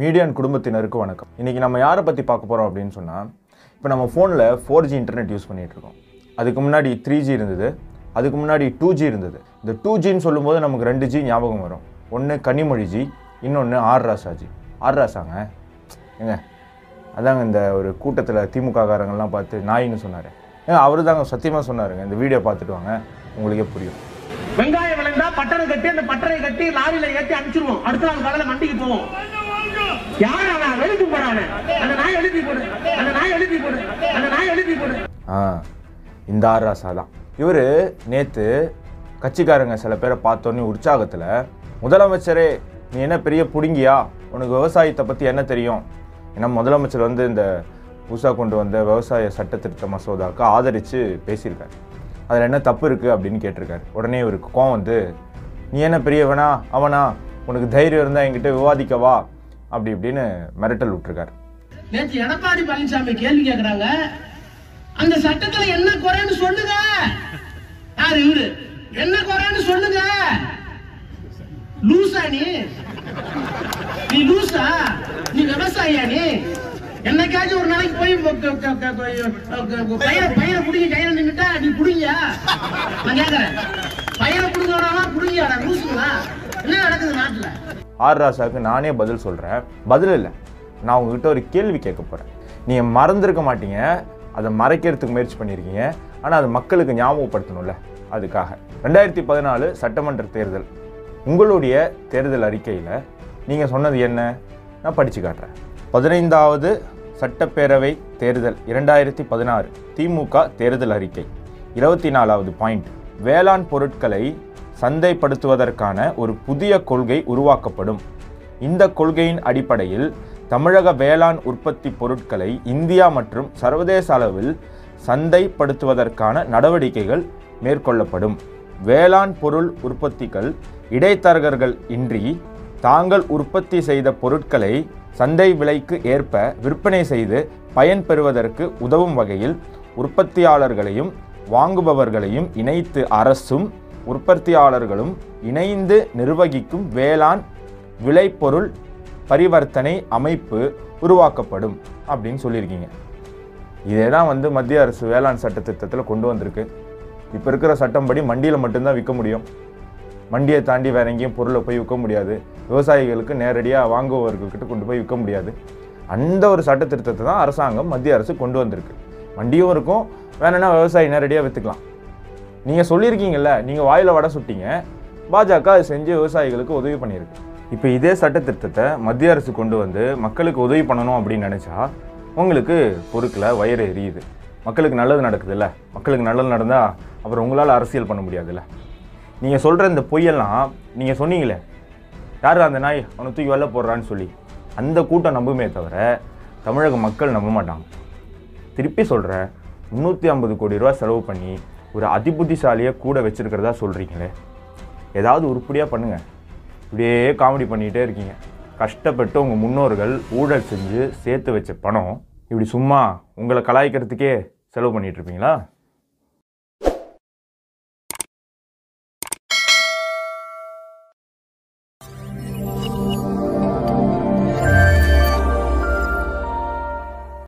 மீடியான் குடும்பத்தினருக்கு வணக்கம். இன்றைக்கி நம்ம யாரை பற்றி பார்க்க போகிறோம் அப்படின்னு சொன்னால் இப்போ நம்ம ஃபோனில் ஃபோர் ஜி இன்டர்நெட் யூஸ் பண்ணிகிட்ருக்கோம் அதுக்கு முன்னாடி த்ரீ ஜி இருந்தது அதுக்கு முன்னாடி டூ ஜி இருந்தது. இந்த டூ ஜின்னு சொல்லும்போது நமக்கு ரெண்டு ஜி ஞாபகம் வரும். ஒன்று கனிமொழி ஜி இன்னொன்று ஆர் ராசா ஜி ஆர் ராசாங்க ஏங்க அதாங்க இந்த ஒரு கூட்டத்தில் திமுக காரங்கள்லாம் பார்த்து நாயின்னு சொன்னார். ஏங்க அவர் தாங்க சத்தியமாக சொன்னாருங்க. இந்த வீடியோ பார்த்துட்டு வாங்க. உங்களுக்கே புரியும். வெங்காயம் விளைந்தா பட்டறை கட்டி அந்த பட்டறை கட்டி லாரியில் ஏற்றி அனுப்பிச்சிருவோம். அடுத்த நாள் காலையில் மண்டிக்கு போவோம். யார் அவன் எழுதி போறானே? அந்த நாய் எழுதி போடு. அந்த நாய் எழுதி போடு. அந்த நாய் எழுதி போடு. ஆ இந்த ஆர்ராசா தான். இவர் நேற்று கட்சிக்காரங்க சில பேரை பார்த்தோன்னே உற்சாகத்தில் முதலமைச்சரே நீ என்ன பெரிய புடுங்கியா? உனக்கு விவசாயத்தை பற்றி என்ன தெரியும்? ஏன்னா முதலமைச்சர் வந்து இந்த புதுசாக கொண்டு வந்த விவசாய சட்ட திருத்த மசோதாவுக்கு ஆதரித்து பேசியிருக்காரு. அதில் என்ன தப்பு இருக்குது அப்படின்னு கேட்டிருக்காரு. உடனே இவருக்கு கோவம் வந்து நீ என்ன பெரியவனா? அவனா? உனக்கு தைரியம் இருந்தால் என்கிட்ட விவாதிக்கவா? அப்படி இப்படின்னு மிரட்டல் விட்டுருக்காரு. நேற்று எடப்பாடி பழனிசாமி கேள்வி கேக்குறாங்க. அந்த சட்டத்துல என்ன குறைன்னு சொல்லுங்க. யாரு இவரு? என்ன குறைன்னு சொல்லுங்க. லூசா நீ. நீ லூசா? நீ விவசாயியா நீ? என்னைக்காச்சும் ஒரு நாளைக்கு போய் பயிரை பயிரை பிடிங்க கையில நின்றுட்டா நீ புடிங்க நான் கேக்குறேன். பயிரை புடுங்கடா புடிங்கடா ஆர் ராசாவுக்கு நானே பதில் சொல்கிறேன் பதில் இல்லை. நான் உங்ககிட்ட ஒரு கேள்வி கேட்க போகிறேன் நீங்கள் மறந்துருக்க மாட்டீங்க. அதை மறைக்கிறதுக்கு முயற்சி பண்ணியிருக்கீங்க. ஆனால் அது மக்களுக்கு ஞாபகப்படுத்தணும்ல. அதுக்காக. ரெண்டாயிரத்தி பதினாலு சட்டமன்ற தேர்தல். உங்களுடைய தேர்தல் அறிக்கையில் நீங்கள் சொன்னது என்ன? நான் படித்து காட்டுறேன். பதினைந்தாவது சட்டப்பேரவை தேர்தல் இரண்டாயிரத்தி பதினாறு திமுக தேர்தல் அறிக்கை. இருபத்தி நாலாவது பாயிண்ட். வேளாண் பொருட்களை சந்தைப்படுத்துவதற்கான ஒரு புதிய கொள்கை உருவாக்கப்படும். இந்த கொள்கையின் அடிப்படையில் தமிழக வேளாண் உற்பத்தி பொருட்களை இந்தியா மற்றும் சர்வதேச அளவில் சந்தைப்படுத்துவதற்கான நடவடிக்கைகள் மேற்கொள்ளப்படும். வேளாண் பொருள் உற்பத்திகள் இடைத்தரகர்கள் இன்றி தாங்கள் உற்பத்தி செய்த பொருட்களை சந்தை விலைக்கு ஏற்ப விற்பனை செய்து பயன் பெறுவதற்கு உதவும் வகையில் உற்பத்தியாளர்களையும் வாங்குபவர்களையும் இணைத்து அரசும் உற்பத்தியாளர்களும் இணைந்து நிர்வகிக்கும் வேளாண் விளைபொருள் பரிவர்த்தனை அமைப்பு உருவாக்கப்படும் அப்படின்னு சொல்லியிருக்கீங்க. இதே தான் வந்து மத்திய அரசு வேளாண் சட்ட திட்டத்தில் கொண்டு வந்திருக்கு. இப்போ இருக்கிற சட்டம்படி மண்டியில் மட்டும்தான் விற்க முடியும். மண்டியை தாண்டி வேற எங்கேயும் பொருளை போய் விற்க முடியாது. விவசாயிகளுக்கு நேரடியாக வாங்குபவர்கள்கிட்ட கொண்டு போய் விற்க முடியாது. அந்த ஒரு சட்ட திருத்தத்தை தான் அரசாங்கம் மத்திய அரசு கொண்டு வந்திருக்கு. மண்டியும் இருக்கும். வேணும்னா விவசாயி நேரடியாக விற்றுக்கலாம் நீங்கள் சொல்லியிருக்கீங்கல்ல நீங்கள் வாயில் வடை சுட்டீங்க. பாஜக அது செஞ்சு விவசாயிகளுக்கு உதவி பண்ணியிருக்கு. இப்போ இதே சட்ட திருத்தத்தை மத்திய அரசு கொண்டு வந்து மக்களுக்கு உதவி பண்ணணும் அப்படின்னு நினச்சா உங்களுக்கு பொறுக்கல வயிறு எரியுது. மக்களுக்கு நல்லது நடக்குதுல்ல. மக்களுக்கு நல்லது நடந்தால் அப்புறம் உங்களால் அரசியல் பண்ண முடியாதுல்ல. நீங்கள் சொல்கிற இந்த பொய்யெல்லாம் நீங்கள் சொன்னீங்களே யார் அந்த நாய்? அவனை தூக்கி வெளில போடுறான்னு சொல்லி. அந்த கூட்டம் நம்புமே தவிர தமிழக மக்கள் நம்ப மாட்டாங்க. திருப்பி சொல்கிறேன் முந்நூற்றி ஐம்பது கோடி ரூபா செலவு பண்ணி ஒரு அதிபுத்திசாலியை கூட வச்சுருக்கிறதா சொல்கிறீங்களே ஏதாவது உருப்படியாக பண்ணுங்கள் இப்படியே காமெடி பண்ணிகிட்டே இருக்கீங்க. கஷ்டப்பட்டு உங்கள் முன்னோர்கள் ஊழல் செஞ்சு சேர்த்து வச்ச பணம் இப்படி சும்மா உங்களை கலாய்க்கிறதுக்கே செலவு பண்ணிகிட்ருப்பீங்களா